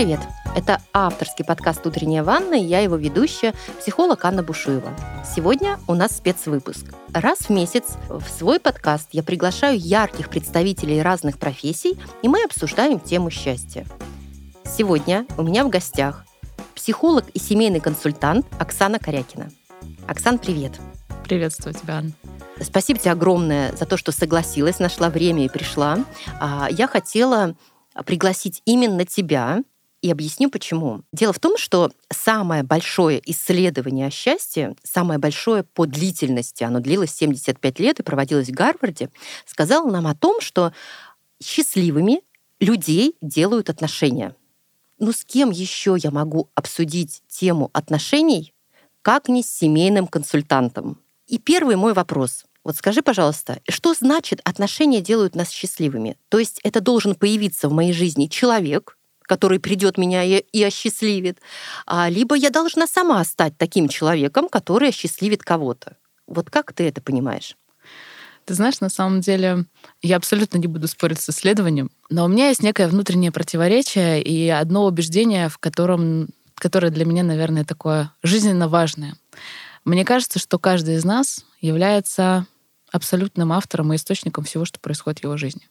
привет! Это авторский подкаст «Утренняя ванна» и я его ведущая, психолог Анна Бушуева. Сегодня у нас спецвыпуск. Раз в месяц в свой подкаст я приглашаю ярких представителей разных профессий, и мы обсуждаем тему счастья. Сегодня у меня в гостях психолог и семейный консультант Оксана Корякина. Оксан, привет! Приветствую тебя, Анна. Спасибо тебе огромное за то, что согласилась, нашла время и пришла. А, я хотела пригласить именно тебя, и объясню почему. Дело в том, что самое большое исследование о счастье, самое большое по длительности, оно длилось 75 лет и проводилось в Гарварде, сказало нам о том, что счастливыми людей делают отношения. Ну с кем еще я могу обсудить тему отношений, как не с семейным консультантом? И первый мой вопрос. Вот скажи, пожалуйста, что значит отношения делают нас счастливыми? То есть это должен появиться в моей жизни человек, который придет меня и, и осчастливит, а, либо я должна сама стать таким человеком, который осчастливит кого-то. Вот как ты это понимаешь? Ты знаешь, на самом деле, я абсолютно не буду спорить с исследованием, но у меня есть некое внутреннее противоречие и одно убеждение, в котором, которое для меня, наверное, такое жизненно важное. Мне кажется, что каждый из нас является абсолютным автором и источником всего, что происходит в его жизни.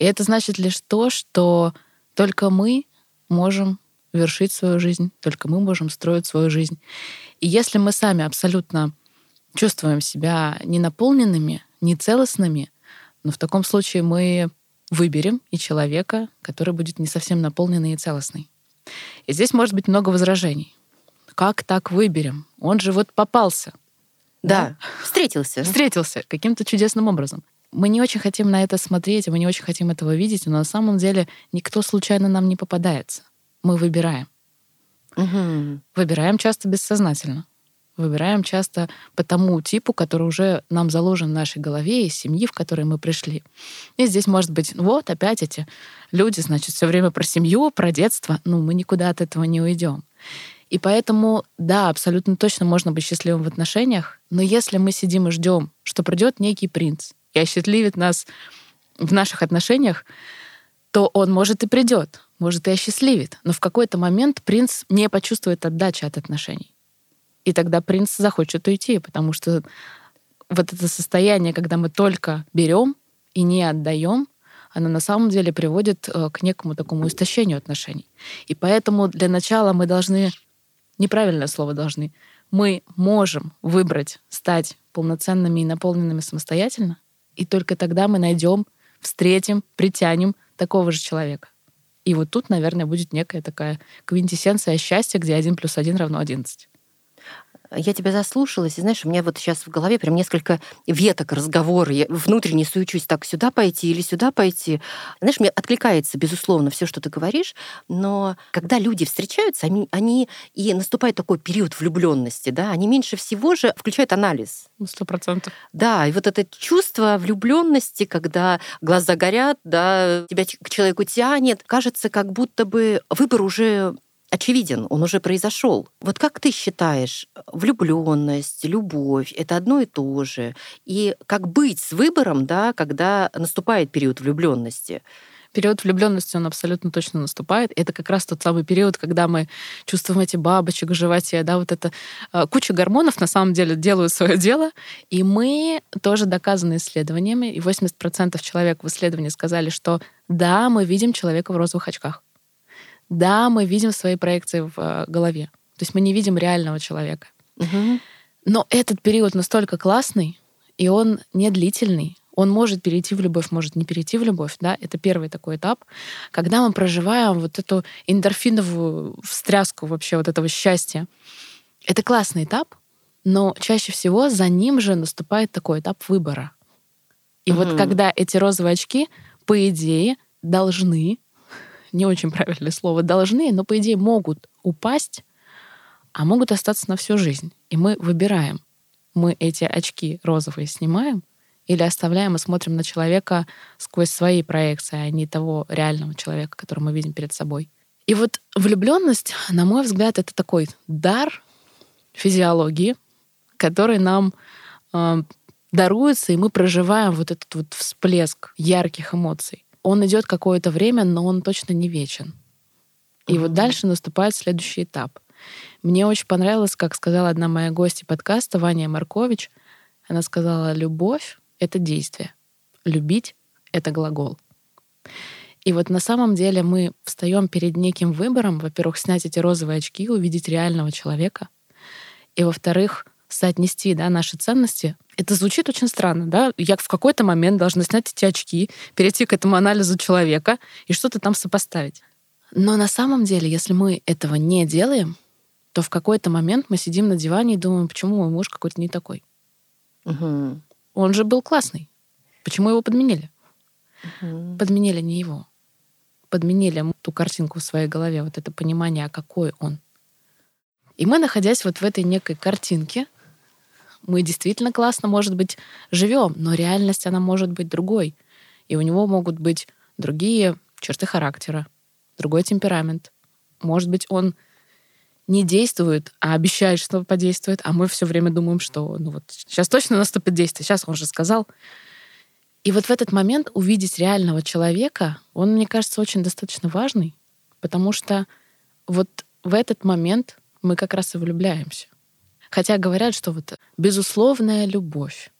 И это значит лишь то, что только мы можем вершить свою жизнь, только мы можем строить свою жизнь. И если мы сами абсолютно чувствуем себя ненаполненными, нецелостными, но в таком случае мы выберем и человека, который будет не совсем наполненный и целостный. И здесь может быть много возражений. Как так выберем? Он же вот попался. Да, да? встретился. Встретился каким-то чудесным образом мы не очень хотим на это смотреть, мы не очень хотим этого видеть, но на самом деле никто случайно нам не попадается. Мы выбираем. Угу. Выбираем часто бессознательно. Выбираем часто по тому типу, который уже нам заложен в нашей голове, из семьи, в которой мы пришли. И здесь может быть, вот опять эти люди, значит, все время про семью, про детство. Ну, мы никуда от этого не уйдем. И поэтому, да, абсолютно точно можно быть счастливым в отношениях, но если мы сидим и ждем, что придет некий принц, и осчастливит нас в наших отношениях, то он, может, и придет, может, и осчастливит. Но в какой-то момент принц не почувствует отдачи от отношений. И тогда принц захочет уйти, потому что вот это состояние, когда мы только берем и не отдаем, оно на самом деле приводит э, к некому такому истощению отношений. И поэтому для начала мы должны, неправильное слово должны, мы можем выбрать стать полноценными и наполненными самостоятельно, и только тогда мы найдем, встретим, притянем такого же человека. И вот тут, наверное, будет некая такая квинтэссенция счастья, где 1 плюс 1 равно 11 я тебя заслушалась, и знаешь, у меня вот сейчас в голове прям несколько веток разговора. Я внутренне суючусь так сюда пойти или сюда пойти. Знаешь, мне откликается, безусловно, все, что ты говоришь, но когда люди встречаются, они, они и наступает такой период влюбленности, да, они меньше всего же включают анализ. Сто процентов. Да, и вот это чувство влюбленности, когда глаза горят, да, тебя к человеку тянет, кажется, как будто бы выбор уже очевиден, он уже произошел. Вот как ты считаешь, влюбленность, любовь это одно и то же? И как быть с выбором, да, когда наступает период влюбленности? период влюбленности, он абсолютно точно наступает. Это как раз тот самый период, когда мы чувствуем эти бабочек в животе, да, вот это э, куча гормонов на самом деле делают свое дело, и мы тоже доказаны исследованиями, и 80% человек в исследовании сказали, что да, мы видим человека в розовых очках. Да, мы видим свои проекции в э, голове. То есть мы не видим реального человека. Угу. Но этот период настолько классный, и он не длительный. Он может перейти в любовь, может не перейти в любовь. Да? Это первый такой этап, когда мы проживаем вот эту эндорфиновую встряску вообще вот этого счастья. Это классный этап, но чаще всего за ним же наступает такой этап выбора. И угу. вот когда эти розовые очки, по идее, должны не очень правильное слово, должны, но, по идее, могут упасть, а могут остаться на всю жизнь. И мы выбираем. Мы эти очки розовые снимаем или оставляем и смотрим на человека сквозь свои проекции, а не того реального человека, которого мы видим перед собой. И вот влюбленность, на мой взгляд, это такой дар физиологии, который нам э, даруется, и мы проживаем вот этот вот всплеск ярких эмоций он идет какое-то время, но он точно не вечен. И вот дальше наступает следующий этап. Мне очень понравилось, как сказала одна моя гостья подкаста, Ваня Маркович. Она сказала, любовь — это действие, любить — это глагол. И вот на самом деле мы встаем перед неким выбором, во-первых, снять эти розовые очки, увидеть реального человека, и во-вторых, соотнести да, наши ценности. Это звучит очень странно, да? Я в какой-то момент должна снять эти очки, перейти к этому анализу человека и что-то там сопоставить. Но на самом деле, если мы этого не делаем, то в какой-то момент мы сидим на диване и думаем, почему мой муж какой-то не такой. Угу. Он же был классный. Почему его подменили? Угу. Подменили не его. Подменили ту картинку в своей голове, вот это понимание, а какой он. И мы, находясь вот в этой некой картинке, мы действительно классно, может быть, живем, но реальность, она может быть другой. И у него могут быть другие черты характера, другой темперамент. Может быть, он не действует, а обещает, что подействует, а мы все время думаем, что ну вот сейчас точно наступит действие, сейчас он же сказал. И вот в этот момент увидеть реального человека, он, мне кажется, очень достаточно важный, потому что вот в этот момент мы как раз и влюбляемся. Хотя говорят, что вот безусловная любовь.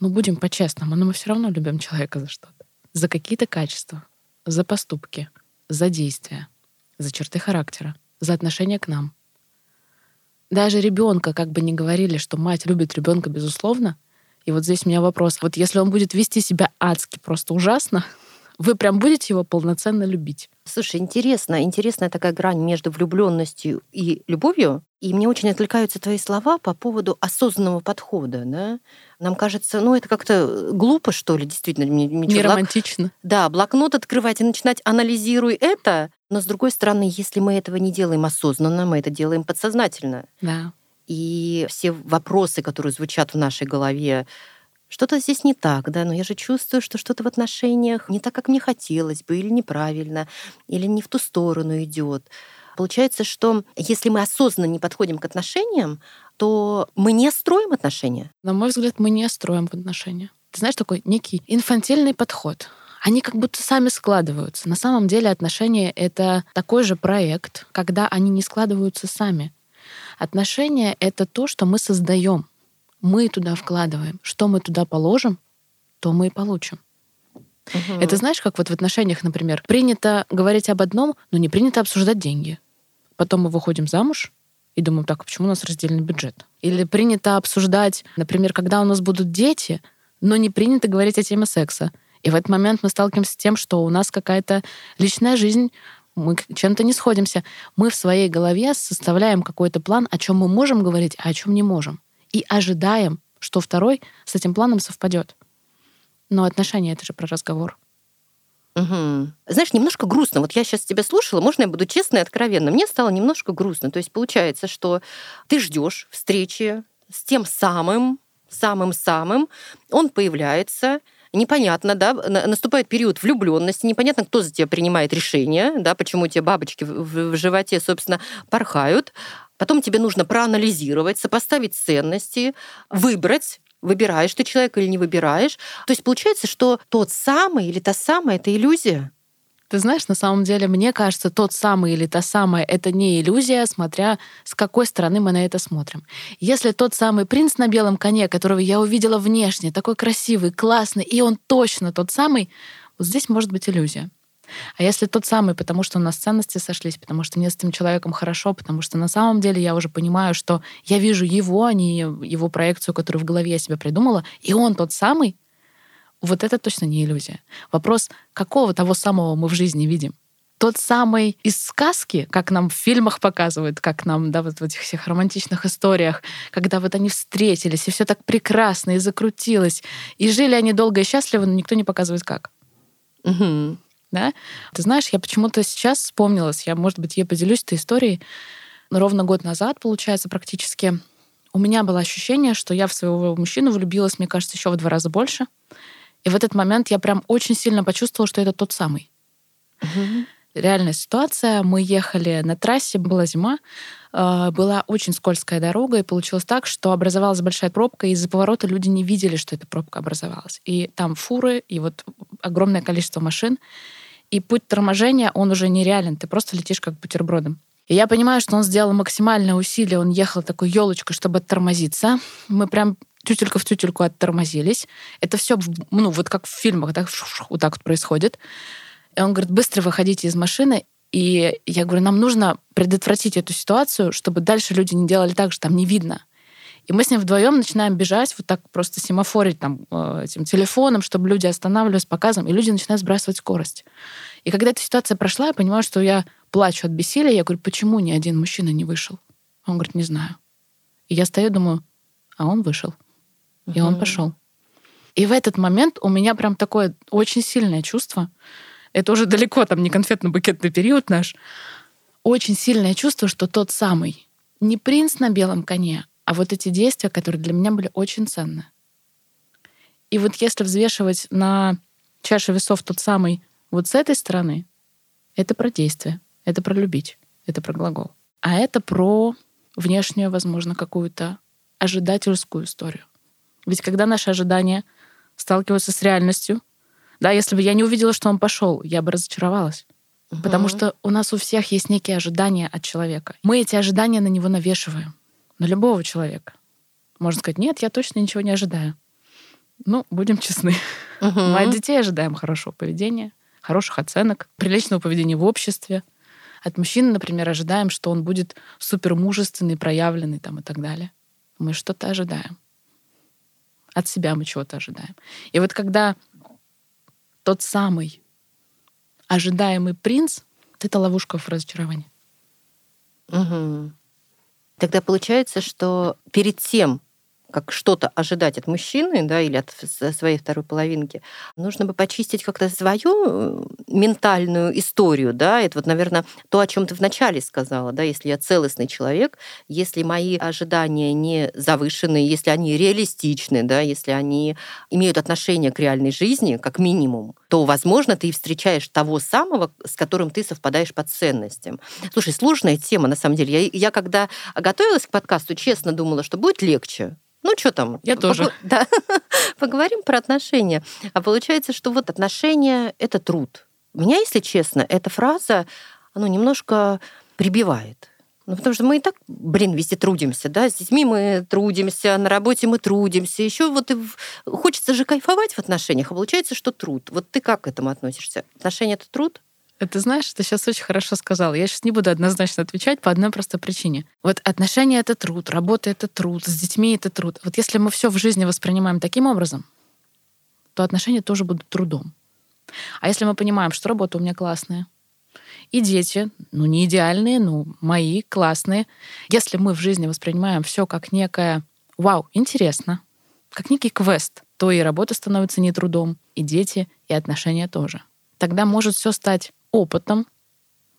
Ну, будем по-честному, но мы все равно любим человека за что-то. За какие-то качества, за поступки, за действия, за черты характера, за отношение к нам. Даже ребенка, как бы ни говорили, что мать любит ребенка безусловно, и вот здесь у меня вопрос. Вот если он будет вести себя адски, просто ужасно, вы прям будете его полноценно любить? Слушай, интересно, интересная такая грань между влюбленностью и любовью. И мне очень отвлекаются твои слова по поводу осознанного подхода. Да? Нам кажется, ну это как-то глупо, что ли, действительно. Не романтично. Да, блокнот открывать и начинать анализируй это. Но с другой стороны, если мы этого не делаем осознанно, мы это делаем подсознательно. Да. И все вопросы, которые звучат в нашей голове, что-то здесь не так, да, но я же чувствую, что что-то в отношениях не так, как мне хотелось бы, или неправильно, или не в ту сторону идет. Получается, что если мы осознанно не подходим к отношениям, то мы не строим отношения. На мой взгляд, мы не строим отношения. Ты знаешь, такой некий инфантильный подход. Они как будто сами складываются. На самом деле отношения — это такой же проект, когда они не складываются сами. Отношения — это то, что мы создаем мы туда вкладываем. Что мы туда положим, то мы и получим. Угу. Это знаешь, как вот в отношениях, например, принято говорить об одном, но не принято обсуждать деньги. Потом мы выходим замуж и думаем, так, а почему у нас раздельный бюджет? Или принято обсуждать, например, когда у нас будут дети, но не принято говорить о теме секса. И в этот момент мы сталкиваемся с тем, что у нас какая-то личная жизнь, мы чем-то не сходимся. Мы в своей голове составляем какой-то план, о чем мы можем говорить, а о чем не можем и ожидаем, что второй с этим планом совпадет. Но отношения это же про разговор. Угу. Знаешь, немножко грустно. Вот я сейчас тебя слушала, можно я буду честной и откровенна? Мне стало немножко грустно. То есть получается, что ты ждешь встречи с тем самым, самым-самым, он появляется, непонятно, да, наступает период влюбленности, непонятно, кто за тебя принимает решение, да, почему тебе бабочки в животе, собственно, порхают, Потом тебе нужно проанализировать, сопоставить ценности, выбрать, выбираешь ты человека или не выбираешь. То есть получается, что тот самый или та самая — это иллюзия. Ты знаешь, на самом деле, мне кажется, тот самый или та самая — это не иллюзия, смотря с какой стороны мы на это смотрим. Если тот самый принц на белом коне, которого я увидела внешне, такой красивый, классный, и он точно тот самый, вот здесь может быть иллюзия. А если тот самый, потому что у нас ценности сошлись, потому что мне с этим человеком хорошо, потому что на самом деле я уже понимаю, что я вижу его, а не его проекцию, которую в голове я себе придумала, и он тот самый, вот это точно не иллюзия. Вопрос, какого того самого мы в жизни видим? Тот самый из сказки, как нам в фильмах показывают, как нам, да, вот в этих всех романтичных историях, когда вот они встретились, и все так прекрасно, и закрутилось, и жили они долго и счастливо, но никто не показывает как. Угу да. Ты знаешь, я почему-то сейчас вспомнилась, я, может быть, я поделюсь этой историей, но ровно год назад, получается, практически, у меня было ощущение, что я в своего мужчину влюбилась, мне кажется, еще в два раза больше. И в этот момент я прям очень сильно почувствовала, что это тот самый. Угу. Реальная ситуация. Мы ехали на трассе, была зима, э, была очень скользкая дорога, и получилось так, что образовалась большая пробка, и из-за поворота люди не видели, что эта пробка образовалась. И там фуры, и вот огромное количество машин. И путь торможения, он уже нереален, ты просто летишь как бутербродом. И я понимаю, что он сделал максимальное усилие, он ехал такой елочкой, чтобы оттормозиться. Мы прям тютелька в тютельку оттормозились. Это все, ну, вот как в фильмах, да, вот так вот происходит. И он говорит, быстро выходите из машины. И я говорю, нам нужно предотвратить эту ситуацию, чтобы дальше люди не делали так, что там не видно. И мы с ним вдвоем начинаем бежать, вот так просто семафорить там э, этим телефоном, чтобы люди останавливались показом, и люди начинают сбрасывать скорость. И когда эта ситуация прошла, я понимаю, что я плачу от бессилия. Я говорю, почему ни один мужчина не вышел? Он говорит, не знаю. И я стою, думаю, а он вышел. И он пошел. И в этот момент у меня прям такое очень сильное чувство. Это уже далеко, там не конфетно-букетный период наш. Очень сильное чувство, что тот самый, не принц на белом коне, а вот эти действия, которые для меня были очень ценны. И вот если взвешивать на чаше весов тот самый вот с этой стороны, это про действие, это про любить, это про глагол. А это про внешнюю, возможно, какую-то ожидательскую историю. Ведь когда наши ожидания сталкиваются с реальностью, да, если бы я не увидела, что он пошел, я бы разочаровалась. Угу. Потому что у нас у всех есть некие ожидания от человека. Мы эти ожидания на него навешиваем. На любого человека. Можно сказать, нет, я точно ничего не ожидаю. Ну, будем честны. Угу. Мы от детей ожидаем хорошего поведения, хороших оценок, приличного поведения в обществе. От мужчины, например, ожидаем, что он будет супер мужественный, проявленный там и так далее. Мы что-то ожидаем. От себя мы чего-то ожидаем. И вот когда тот самый ожидаемый принц, это ловушка в разочаровании. Угу. Тогда получается, что перед тем, как что-то ожидать от мужчины, да, или от своей второй половинки, нужно бы почистить как-то свою э, ментальную историю, да, это вот, наверное, то, о чем ты вначале сказала, да, если я целостный человек, если мои ожидания не завышены, если они реалистичны, да, если они имеют отношение к реальной жизни, как минимум, то, возможно, ты и встречаешь того самого, с которым ты совпадаешь по ценностям. Слушай, сложная тема, на самом деле. Я, я когда готовилась к подкасту, честно думала, что будет легче. Ну, что там? Я тоже. Да. Поговорим про отношения. А получается, что вот отношения — это труд. Меня, если честно, эта фраза, ну, немножко прибивает. Ну, потому что мы и так, блин, везде трудимся, да, с детьми мы трудимся, на работе мы трудимся, еще вот и хочется же кайфовать в отношениях, а получается, что труд. Вот ты как к этому относишься? Отношения — это труд? Это знаешь, ты сейчас очень хорошо сказал. Я сейчас не буду однозначно отвечать по одной простой причине. Вот отношения — это труд, работа — это труд, с детьми — это труд. Вот если мы все в жизни воспринимаем таким образом, то отношения тоже будут трудом. А если мы понимаем, что работа у меня классная, и дети, ну не идеальные, но мои классные, если мы в жизни воспринимаем все как некое «Вау, интересно», как некий квест, то и работа становится не трудом, и дети, и отношения тоже. Тогда может все стать опытом,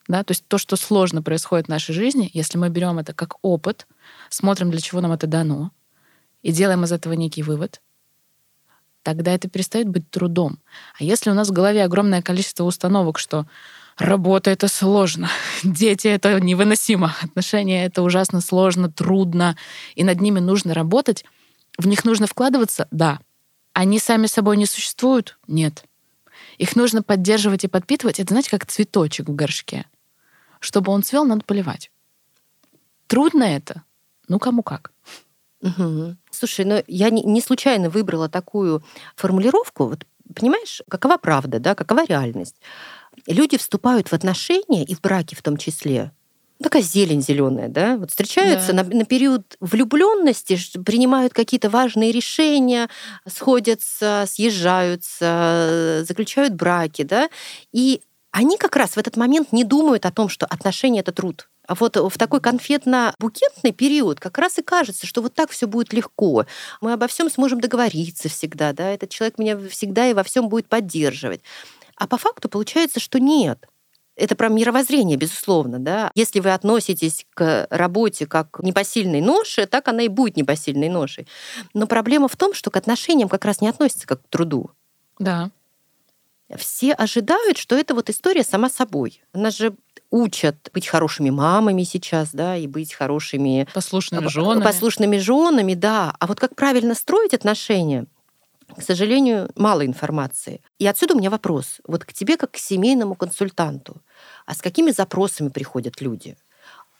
да, то есть то, что сложно происходит в нашей жизни, если мы берем это как опыт, смотрим, для чего нам это дано, и делаем из этого некий вывод, тогда это перестает быть трудом. А если у нас в голове огромное количество установок, что работа — это сложно, дети — это невыносимо, отношения — это ужасно сложно, трудно, и над ними нужно работать, в них нужно вкладываться? Да. Они сами собой не существуют? Нет. Их нужно поддерживать и подпитывать. Это, знаете, как цветочек в горшке. Чтобы он цвел, надо поливать. Трудно это? Ну, кому как. Угу. Слушай, ну я не, случайно выбрала такую формулировку. Вот понимаешь, какова правда, да, какова реальность? Люди вступают в отношения и в браки в том числе такая зелень зеленая, да, вот встречаются да. На, на период влюбленности, принимают какие-то важные решения, сходятся, съезжаются, заключают браки, да, и они как раз в этот момент не думают о том, что отношения это труд. А вот в такой конфетно-букетный период как раз и кажется, что вот так все будет легко. Мы обо всем сможем договориться всегда, да, этот человек меня всегда и во всем будет поддерживать. А по факту получается, что нет. Это про мировоззрение, безусловно. Да? Если вы относитесь к работе как к непосильной ноше, так она и будет непосильной ношей. Но проблема в том, что к отношениям как раз не относится как к труду. Да. Все ожидают, что это вот история сама собой. Нас же учат быть хорошими мамами сейчас, да, и быть хорошими послушными женами. Послушными женами, да. А вот как правильно строить отношения, к сожалению, мало информации. И отсюда у меня вопрос. Вот к тебе, как к семейному консультанту. А с какими запросами приходят люди?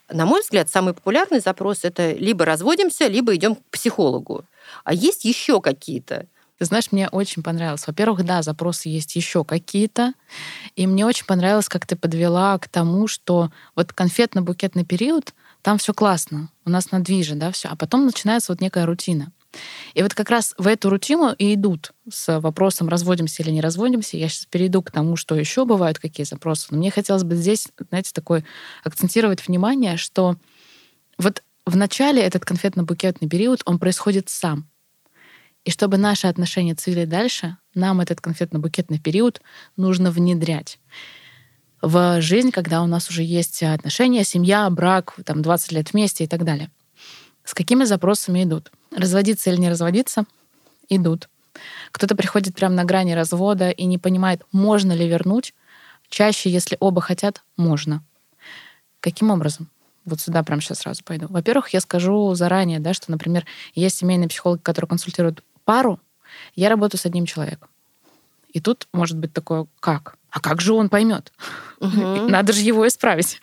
На мой взгляд, самый популярный запрос это либо разводимся, либо идем к психологу. А есть еще какие-то? Ты знаешь, мне очень понравилось. Во-первых, да, запросы есть еще какие-то. И мне очень понравилось, как ты подвела к тому, что вот конфетно-букетный период, там все классно, у нас на движе, да, все. А потом начинается вот некая рутина. И вот как раз в эту рутину и идут с вопросом, разводимся или не разводимся. Я сейчас перейду к тому, что еще бывают, какие запросы. Но мне хотелось бы здесь, знаете, такой акцентировать внимание, что вот в начале этот конфетно-букетный период, он происходит сам. И чтобы наши отношения цвели дальше, нам этот конфетно-букетный период нужно внедрять в жизнь, когда у нас уже есть отношения, семья, брак, там 20 лет вместе и так далее. С какими запросами идут? Разводиться или не разводиться? Идут. Кто-то приходит прямо на грани развода и не понимает, можно ли вернуть. Чаще, если оба хотят, можно. Каким образом? Вот сюда прямо сейчас сразу пойду. Во-первых, я скажу заранее, да, что, например, есть семейный психолог, который консультирует пару, я работаю с одним человеком. И тут может быть такое, как? А как же он поймет? Угу. Надо же его исправить.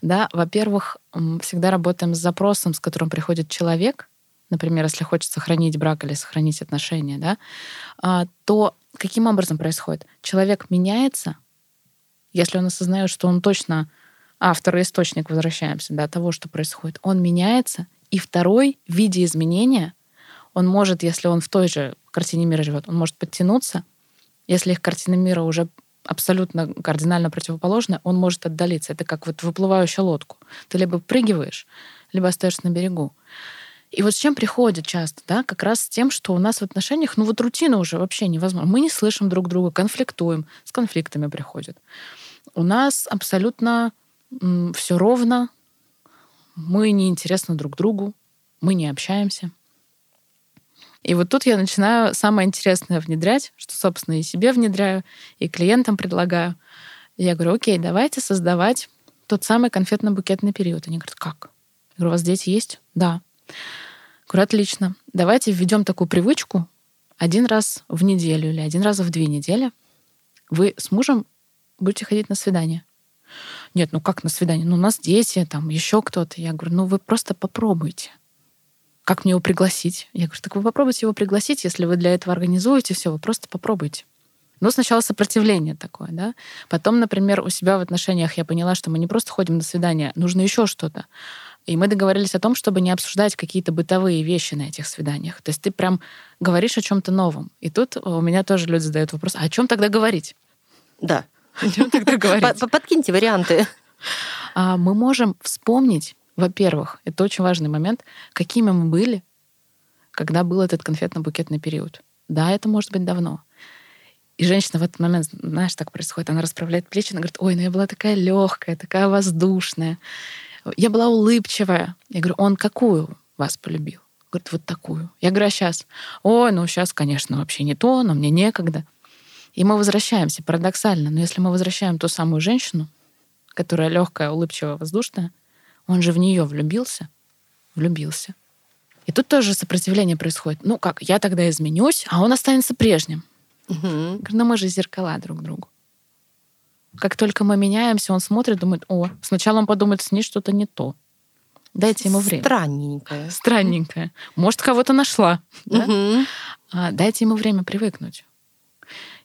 Да, во-первых, всегда работаем с запросом, с которым приходит человек, например, если хочет сохранить брак или сохранить отношения, да, а, то каким образом происходит? Человек меняется, если он осознает, что он точно автор и источник, возвращаемся, да, того, что происходит, он меняется, и второй в виде изменения, он может, если он в той же картине мира живет, он может подтянуться, если их картина мира уже абсолютно кардинально противоположная, он может отдалиться. Это как вот выплывающая лодку. Ты либо прыгиваешь, либо остаешься на берегу. И вот с чем приходит часто, да, как раз с тем, что у нас в отношениях, ну вот рутина уже вообще невозможно. Мы не слышим друг друга, конфликтуем, с конфликтами приходит. У нас абсолютно все ровно, мы не интересны друг другу, мы не общаемся. И вот тут я начинаю самое интересное внедрять, что, собственно, и себе внедряю, и клиентам предлагаю. я говорю, окей, давайте создавать тот самый конфетно-букетный период. Они говорят, как? Я говорю, у вас дети есть? Да. Говорю, отлично. Давайте введем такую привычку один раз в неделю или один раз в две недели. Вы с мужем будете ходить на свидание. Нет, ну как на свидание? Ну, у нас дети, там еще кто-то. Я говорю, ну вы просто попробуйте. Как мне его пригласить? Я говорю, так вы попробуйте его пригласить, если вы для этого организуете все, вы просто попробуйте. Но сначала сопротивление такое, да. Потом, например, у себя в отношениях я поняла, что мы не просто ходим на свидание, нужно еще что-то. И мы договорились о том, чтобы не обсуждать какие-то бытовые вещи на этих свиданиях. То есть ты прям говоришь о чем-то новом. И тут у меня тоже люди задают вопрос: а о чем тогда говорить? Да. О чем тогда говорить? Подкиньте варианты. А мы можем вспомнить, во-первых, это очень важный момент, какими мы были, когда был этот конфетно-букетный период. Да, это может быть давно. И женщина в этот момент, знаешь, так происходит, она расправляет плечи, она говорит, ой, ну я была такая легкая, такая воздушная. Я была улыбчивая. Я говорю, он какую вас полюбил? Говорит, вот такую. Я говорю, а сейчас? Ой, ну сейчас, конечно, вообще не то, но мне некогда. И мы возвращаемся, парадоксально. Но если мы возвращаем ту самую женщину, которая легкая, улыбчивая, воздушная, он же в нее влюбился. Влюбился. И тут тоже сопротивление происходит. Ну как, я тогда изменюсь, а он останется прежним. Угу. Говорю, ну мы же зеркала друг другу. Как только мы меняемся, он смотрит, думает, о, сначала он подумает, с ней что-то не то. Дайте ему время. Странненькое. Странненькое. Может, кого-то нашла. Да? А, дайте ему время привыкнуть.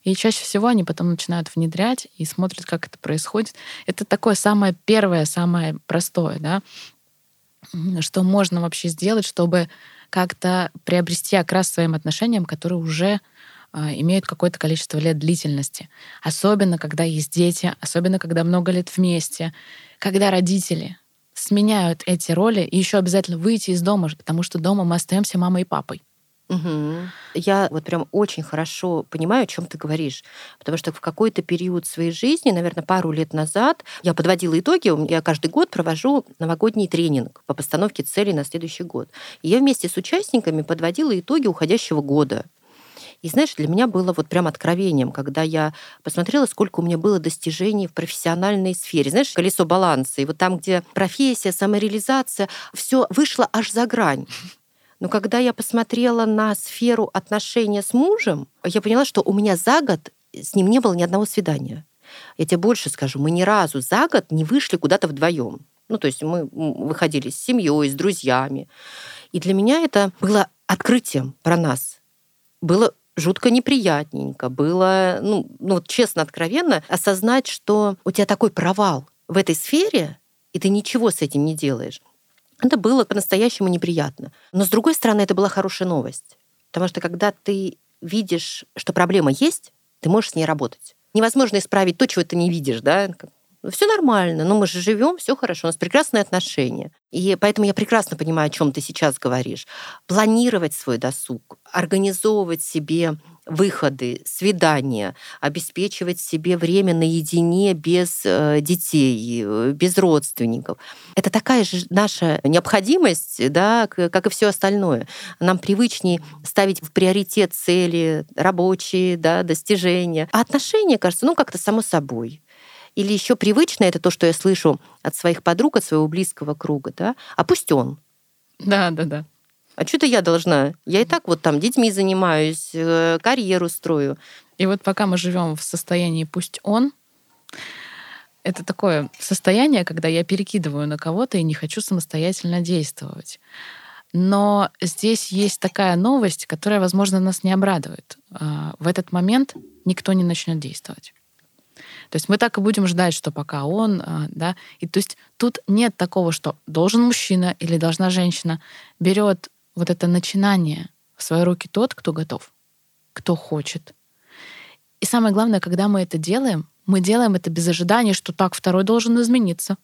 И чаще всего они потом начинают внедрять и смотрят, как это происходит. Это такое самое первое, самое простое, да, что можно вообще сделать, чтобы как-то приобрести окрас своим отношениям, которые уже а, имеют какое-то количество лет длительности. Особенно, когда есть дети, особенно, когда много лет вместе, когда родители сменяют эти роли, и еще обязательно выйти из дома, потому что дома мы остаемся мамой и папой. Угу. Я вот прям очень хорошо понимаю, о чем ты говоришь. Потому что в какой-то период своей жизни, наверное, пару лет назад, я подводила итоги. Я каждый год провожу новогодний тренинг по постановке целей на следующий год. И я вместе с участниками подводила итоги уходящего года. И знаешь, для меня было вот прям откровением, когда я посмотрела, сколько у меня было достижений в профессиональной сфере. Знаешь, колесо баланса. И вот там, где профессия, самореализация, все вышло аж за грань. Но когда я посмотрела на сферу отношения с мужем, я поняла, что у меня за год с ним не было ни одного свидания. Я тебе больше скажу, мы ни разу за год не вышли куда-то вдвоем. Ну, то есть мы выходили с семьей, с друзьями. И для меня это было открытием про нас. Было жутко неприятненько. Было, ну, ну вот честно, откровенно, осознать, что у тебя такой провал в этой сфере, и ты ничего с этим не делаешь. Это было по-настоящему неприятно. Но с другой стороны, это была хорошая новость. Потому что когда ты видишь, что проблема есть, ты можешь с ней работать. Невозможно исправить то, чего ты не видишь, да? Ну, все нормально, но мы же живем, все хорошо, у нас прекрасные отношения. И поэтому я прекрасно понимаю, о чем ты сейчас говоришь. Планировать свой досуг, организовывать себе выходы, свидания, обеспечивать себе время наедине без э, детей, э, без родственников. Это такая же наша необходимость, да, как и все остальное. Нам привычнее ставить в приоритет цели рабочие, да, достижения. А отношения, кажется, ну как-то само собой. Или еще привычно это то, что я слышу от своих подруг, от своего близкого круга, да, а пусть он. Да, да, да. А что-то я должна. Я и так вот там детьми занимаюсь, э, карьеру строю. И вот пока мы живем в состоянии пусть он, это такое состояние, когда я перекидываю на кого-то и не хочу самостоятельно действовать. Но здесь есть такая новость, которая, возможно, нас не обрадует. А, в этот момент никто не начнет действовать. То есть мы так и будем ждать, что пока он, а, да, и то есть тут нет такого, что должен мужчина или должна женщина берет вот это начинание в свои руки тот, кто готов, кто хочет. И самое главное, когда мы это делаем, мы делаем это без ожидания, что так второй должен измениться.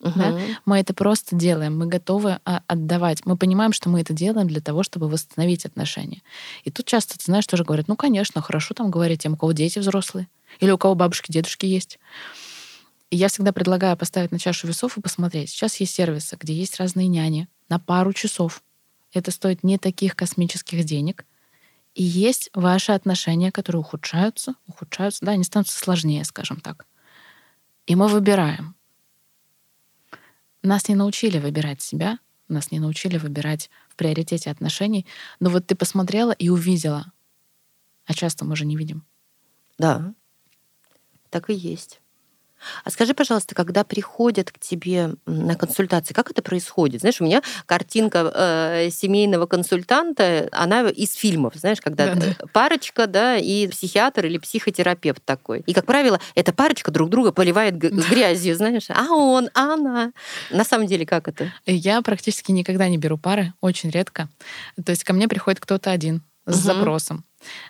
Угу. Да? Мы это просто делаем, мы готовы а, отдавать. Мы понимаем, что мы это делаем для того, чтобы восстановить отношения. И тут часто, ты знаешь, тоже говорят, ну, конечно, хорошо там говорить тем, у кого дети взрослые, или у кого бабушки, дедушки есть. И я всегда предлагаю поставить на чашу весов и посмотреть. Сейчас есть сервисы, где есть разные няни на пару часов. Это стоит не таких космических денег. И есть ваши отношения, которые ухудшаются, ухудшаются, да, они становятся сложнее, скажем так. И мы выбираем. Нас не научили выбирать себя, нас не научили выбирать в приоритете отношений. Но вот ты посмотрела и увидела, а часто мы же не видим. Да, так и есть. А скажи, пожалуйста, когда приходят к тебе на консультации, как это происходит? Знаешь, у меня картинка э, семейного консультанта, она из фильмов, знаешь, когда да, да. парочка, да, и психиатр или психотерапевт такой. И, как правило, эта парочка друг друга поливает грязью, знаешь, а он, а она. На самом деле, как это? Я практически никогда не беру пары, очень редко. То есть ко мне приходит кто-то один с угу. запросом.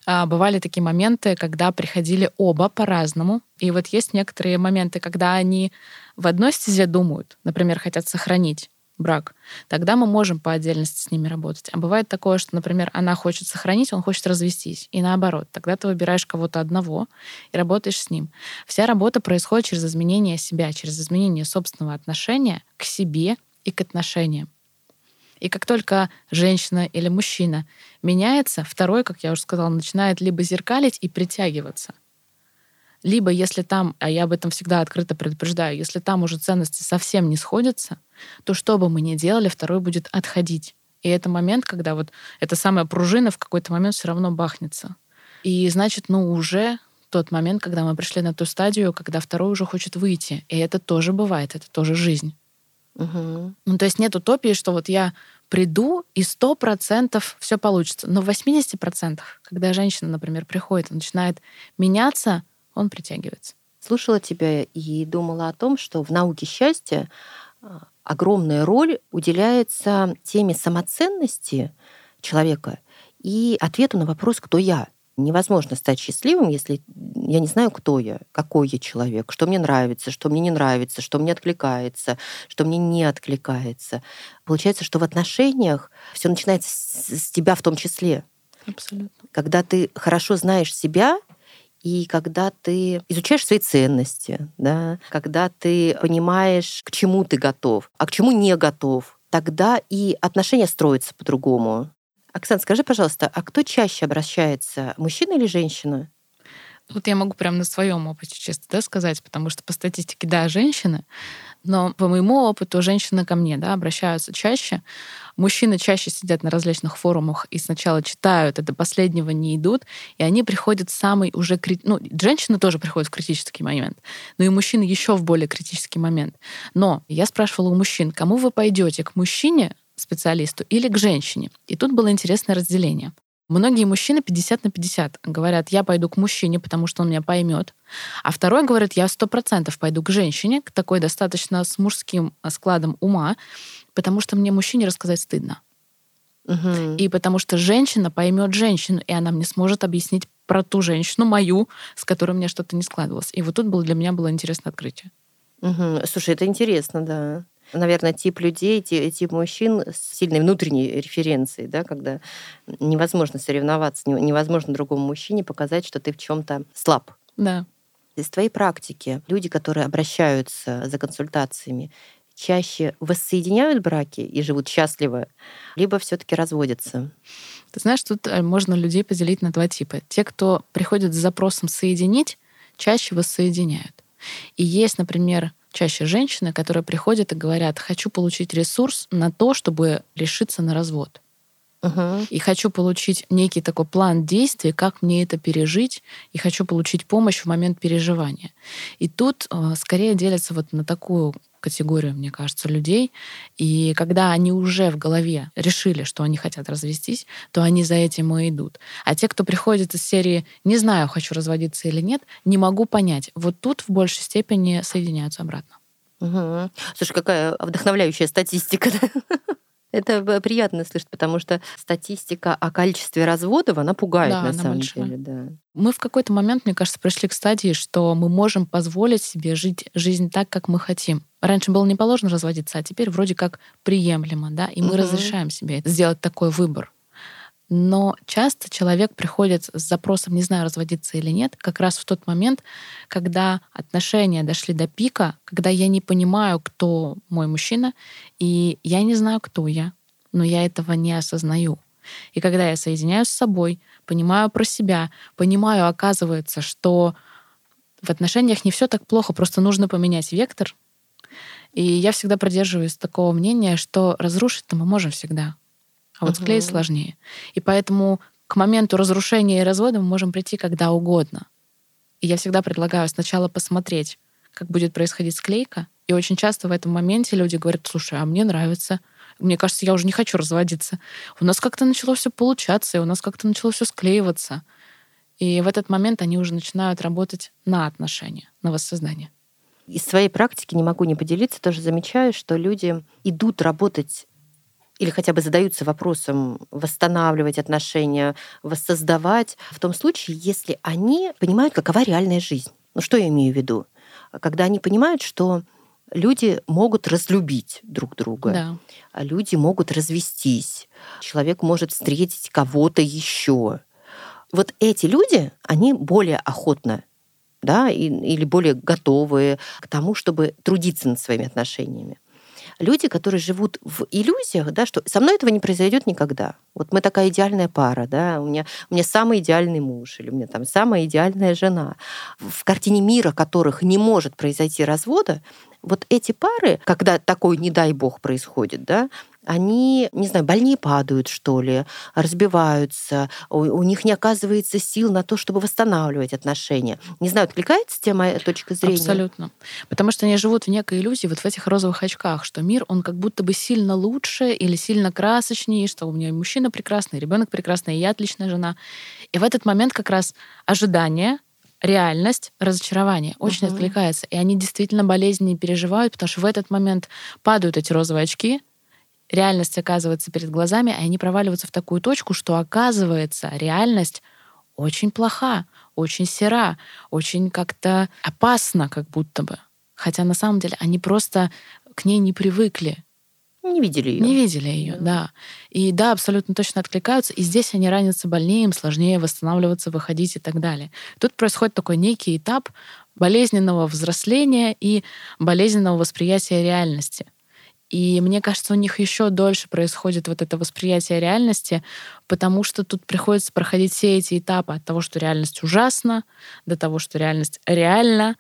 А, бывали такие моменты, когда приходили оба по-разному. И вот есть некоторые моменты, когда они в одной стезе думают, например, хотят сохранить брак, тогда мы можем по отдельности с ними работать. А бывает такое, что, например, она хочет сохранить, он хочет развестись. И наоборот, тогда ты выбираешь кого-то одного и работаешь с ним. Вся работа происходит через изменение себя, через изменение собственного отношения к себе и к отношениям. И как только женщина или мужчина меняется, второй, как я уже сказала, начинает либо зеркалить и притягиваться. Либо если там, а я об этом всегда открыто предупреждаю, если там уже ценности совсем не сходятся, то что бы мы ни делали, второй будет отходить. И это момент, когда вот эта самая пружина в какой-то момент все равно бахнется. И значит, ну уже тот момент, когда мы пришли на ту стадию, когда второй уже хочет выйти. И это тоже бывает, это тоже жизнь. Угу. Ну, то есть нет утопии, что вот я приду, и сто процентов все получится. Но в 80%, когда женщина, например, приходит и начинает меняться, он притягивается. Слушала тебя и думала о том, что в науке счастья а, огромная роль уделяется теме самоценности человека и ответу на вопрос «Кто я?». Невозможно стать счастливым, если я не знаю, кто я, какой я человек, что мне нравится, что мне не нравится, что мне откликается, что мне не откликается. Получается, что в отношениях все начинается с тебя в том числе. Абсолютно. Когда ты хорошо знаешь себя, и когда ты изучаешь свои ценности, да, когда ты понимаешь, к чему ты готов, а к чему не готов, тогда и отношения строятся по-другому. Оксана, скажи, пожалуйста, а кто чаще обращается, мужчина или женщина? Вот я могу прямо на своем опыте честно да, сказать, потому что по статистике, да, женщины, Но по моему опыту женщины ко мне да, обращаются чаще. Мужчины чаще сидят на различных форумах и сначала читают, до последнего не идут, и они приходят в самый уже... Кри... Ну, женщины тоже приходят в критический момент, но и мужчины еще в более критический момент. Но я спрашивала у мужчин, кому вы пойдете, к мужчине, специалисту или к женщине? И тут было интересное разделение. Многие мужчины 50 на 50 говорят, я пойду к мужчине, потому что он меня поймет. А второй говорит, я сто процентов пойду к женщине, к такой достаточно с мужским складом ума, потому что мне мужчине рассказать стыдно. Угу. И потому что женщина поймет женщину, и она мне сможет объяснить про ту женщину, мою, с которой мне что-то не складывалось. И вот тут было, для меня было интересное открытие. Угу. Слушай, это интересно, да наверное, тип людей, тип мужчин с сильной внутренней референцией, да, когда невозможно соревноваться, невозможно другому мужчине показать, что ты в чем-то слаб. Да. Из твоей практики люди, которые обращаются за консультациями, чаще воссоединяют браки и живут счастливо, либо все-таки разводятся? Ты знаешь, тут э, можно людей поделить на два типа. Те, кто приходит с запросом соединить, чаще воссоединяют. И есть, например, чаще женщины, которые приходят и говорят, хочу получить ресурс на то, чтобы решиться на развод. Угу. И хочу получить некий такой план действий, как мне это пережить, и хочу получить помощь в момент переживания. И тут э, скорее делятся вот на такую категорию, мне кажется, людей. И когда они уже в голове решили, что они хотят развестись, то они за этим и идут. А те, кто приходит из серии «не знаю, хочу разводиться или нет», не могу понять, вот тут в большей степени соединяются обратно. Угу. Слушай, какая вдохновляющая статистика. Это приятно слышать, потому что статистика о количестве разводов, она пугает да, на самом большая. деле. Да. Мы в какой-то момент, мне кажется, пришли к стадии, что мы можем позволить себе жить жизнь так, как мы хотим. Раньше было не положено разводиться, а теперь вроде как приемлемо, да, и мы угу. разрешаем себе сделать такой выбор. Но часто человек приходит с запросом, не знаю, разводиться или нет, как раз в тот момент, когда отношения дошли до пика, когда я не понимаю, кто мой мужчина, и я не знаю, кто я, но я этого не осознаю. И когда я соединяюсь с собой, понимаю про себя, понимаю, оказывается, что в отношениях не все так плохо, просто нужно поменять вектор. И я всегда продерживаюсь такого мнения, что разрушить-то мы можем всегда а вот угу. склеить сложнее. И поэтому к моменту разрушения и развода мы можем прийти когда угодно. И я всегда предлагаю сначала посмотреть, как будет происходить склейка. И очень часто в этом моменте люди говорят, слушай, а мне нравится, мне кажется, я уже не хочу разводиться. У нас как-то начало все получаться, и у нас как-то начало все склеиваться. И в этот момент они уже начинают работать на отношения, на воссоздание. Из своей практики не могу не поделиться, тоже замечаю, что люди идут работать или хотя бы задаются вопросом восстанавливать отношения, воссоздавать в том случае, если они понимают, какова реальная жизнь. Ну что я имею в виду? Когда они понимают, что люди могут разлюбить друг друга, да. а люди могут развестись, человек может встретить кого-то еще. Вот эти люди, они более охотно да, или более готовы к тому, чтобы трудиться над своими отношениями люди, которые живут в иллюзиях, да, что со мной этого не произойдет никогда. Вот мы такая идеальная пара, да, у меня, у меня самый идеальный муж, или у меня там самая идеальная жена. В картине мира, которых не может произойти развода, вот эти пары, когда такой, не дай бог, происходит, да, они, не знаю, больнее падают, что ли, разбиваются, у, у них не оказывается сил на то, чтобы восстанавливать отношения. Не знаю, откликается тебе моя точка зрения? Абсолютно. Потому что они живут в некой иллюзии, вот в этих розовых очках, что мир, он как будто бы сильно лучше или сильно красочнее, что у меня и мужчина прекрасный, и ребенок прекрасный, и я отличная жена. И в этот момент как раз ожидание, реальность, разочарование очень uh-huh. откликается. И они действительно болезненнее переживают, потому что в этот момент падают эти розовые очки, реальность оказывается перед глазами, и они проваливаются в такую точку, что оказывается реальность очень плоха, очень сера, очень как-то опасна, как будто бы. Хотя на самом деле они просто к ней не привыкли. Не видели ее. Не видели ее, да. да. И да, абсолютно точно откликаются. И здесь они ранятся больнее, им сложнее восстанавливаться, выходить и так далее. Тут происходит такой некий этап болезненного взросления и болезненного восприятия реальности. И мне кажется, у них еще дольше происходит вот это восприятие реальности, потому что тут приходится проходить все эти этапы от того, что реальность ужасна, до того, что реальность реальна,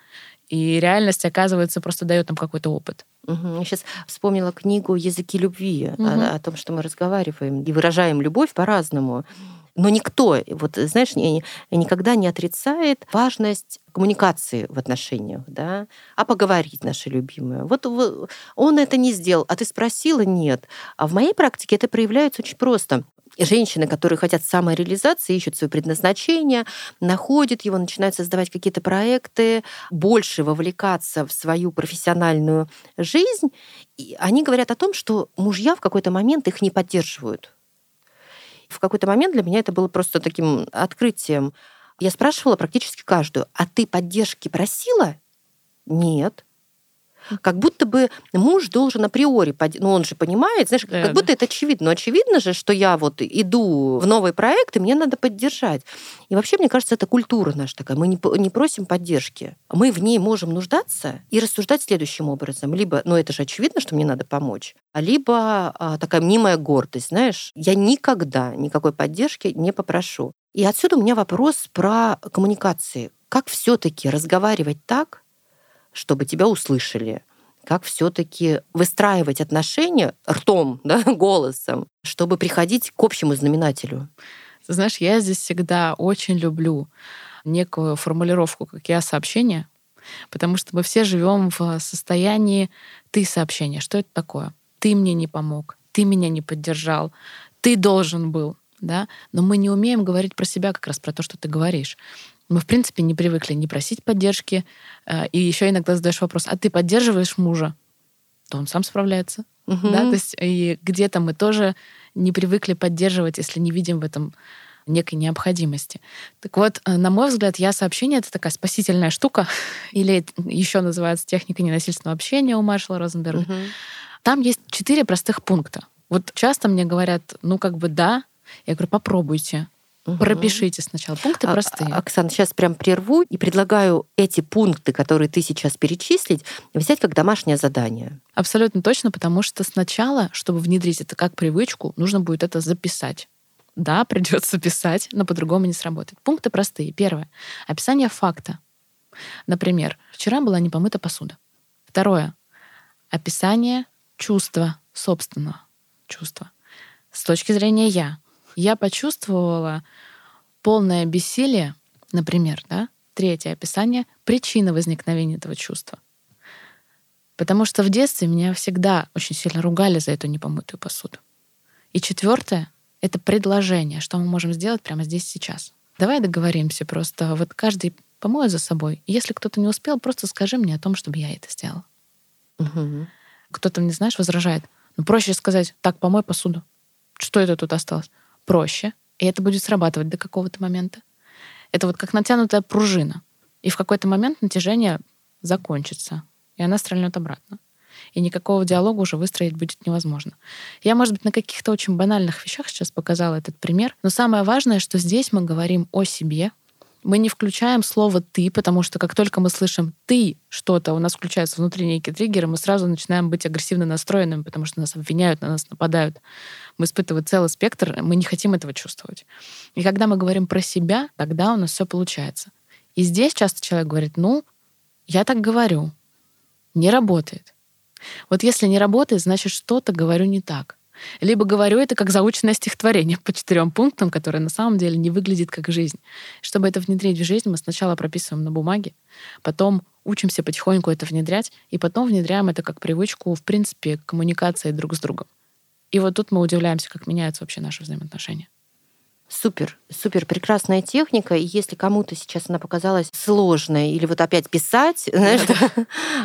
И реальность, оказывается, просто дает нам какой-то опыт. Угу. Я сейчас вспомнила книгу «Языки любви» угу. о, о том, что мы разговариваем и выражаем любовь по-разному. Но никто, вот знаешь, никогда не отрицает важность коммуникации в отношениях, да, а поговорить, наша любимая. Вот он это не сделал, а ты спросила, нет. А в моей практике это проявляется очень просто женщины, которые хотят самореализации, ищут свое предназначение, находят его, начинают создавать какие-то проекты, больше вовлекаться в свою профессиональную жизнь, и они говорят о том, что мужья в какой-то момент их не поддерживают. В какой-то момент для меня это было просто таким открытием. Я спрашивала практически каждую, а ты поддержки просила? Нет. Как будто бы муж должен априори, ну он же понимает, знаешь, да, как будто да. это очевидно. Но очевидно же, что я вот иду в новый проект, и мне надо поддержать. И вообще, мне кажется, это культура наша такая. Мы не, не просим поддержки. Мы в ней можем нуждаться и рассуждать следующим образом. Либо, ну это же очевидно, что мне надо помочь, а либо а, такая мнимая гордость, знаешь, я никогда никакой поддержки не попрошу. И отсюда у меня вопрос про коммуникации. Как все-таки разговаривать так, чтобы тебя услышали, как все-таки выстраивать отношения ртом, да, голосом, чтобы приходить к общему знаменателю. Знаешь, я здесь всегда очень люблю некую формулировку, как я сообщение, потому что мы все живем в состоянии ты сообщения. Что это такое? Ты мне не помог, ты меня не поддержал, ты должен был, да, но мы не умеем говорить про себя как раз про то, что ты говоришь мы, в принципе, не привыкли не просить поддержки. Э, и еще иногда задаешь вопрос, а ты поддерживаешь мужа? То он сам справляется. Угу. Да? То есть и где-то мы тоже не привыкли поддерживать, если не видим в этом некой необходимости. Так вот, э, на мой взгляд, я сообщение это такая спасительная штука, или еще называется техника ненасильственного общения у Маршала Розенберга. Угу. Там есть четыре простых пункта. Вот часто мне говорят, ну как бы да, я говорю, попробуйте. Угу. Пропишите сначала пункты а, простые. Оксана, сейчас прям прерву и предлагаю эти пункты, которые ты сейчас перечислить, взять как домашнее задание. Абсолютно точно, потому что сначала, чтобы внедрить это как привычку, нужно будет это записать. Да, придется писать, но по-другому не сработает. Пункты простые. Первое. Описание факта. Например, вчера была не помыта посуда. Второе. Описание чувства собственного чувства. С точки зрения я я почувствовала полное бессилие, например, да, третье описание причины возникновения этого чувства. Потому что в детстве меня всегда очень сильно ругали за эту непомытую посуду. И четвертое — это предложение, что мы можем сделать прямо здесь сейчас. Давай договоримся просто. Вот каждый помоет за собой. Если кто-то не успел, просто скажи мне о том, чтобы я это сделала. Угу. Кто-то, не знаешь, возражает. Ну, проще сказать, так, помой посуду. Что это тут осталось? Проще, и это будет срабатывать до какого-то момента. Это вот как натянутая пружина. И в какой-то момент натяжение закончится, и она стрельнет обратно. И никакого диалога уже выстроить будет невозможно. Я, может быть, на каких-то очень банальных вещах сейчас показала этот пример, но самое важное, что здесь мы говорим о себе, мы не включаем слово «ты», потому что как только мы слышим «ты» что-то, у нас включаются внутренние триггеры, мы сразу начинаем быть агрессивно настроенными, потому что нас обвиняют, на нас нападают. Мы испытываем целый спектр, мы не хотим этого чувствовать. И когда мы говорим про себя, тогда у нас все получается. И здесь часто человек говорит, ну, я так говорю. Не работает. Вот если не работает, значит, что-то говорю не так. Либо говорю это как заученное стихотворение по четырем пунктам, которое на самом деле не выглядит как жизнь. Чтобы это внедрить в жизнь, мы сначала прописываем на бумаге, потом учимся потихоньку это внедрять, и потом внедряем это как привычку, в принципе, коммуникации друг с другом. И вот тут мы удивляемся, как меняются вообще наши взаимоотношения. Супер, супер, прекрасная техника. И если кому-то сейчас она показалась сложной, или вот опять писать, знаешь,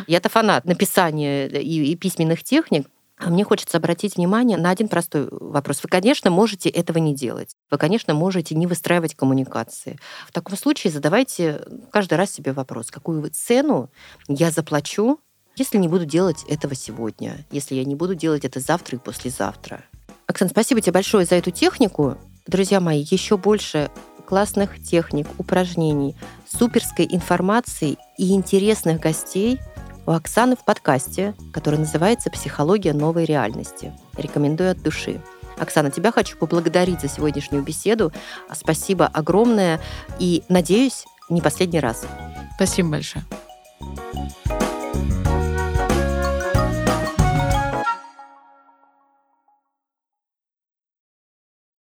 я-то фанат написания и, и письменных техник, а мне хочется обратить внимание на один простой вопрос. Вы, конечно, можете этого не делать. Вы, конечно, можете не выстраивать коммуникации. В таком случае задавайте каждый раз себе вопрос, какую цену я заплачу, если не буду делать этого сегодня, если я не буду делать это завтра и послезавтра. Оксана, спасибо тебе большое за эту технику. Друзья мои, еще больше классных техник, упражнений, суперской информации и интересных гостей – у Оксаны в подкасте, который называется «Психология новой реальности». Рекомендую от души. Оксана, тебя хочу поблагодарить за сегодняшнюю беседу. Спасибо огромное и, надеюсь, не последний раз. Спасибо большое.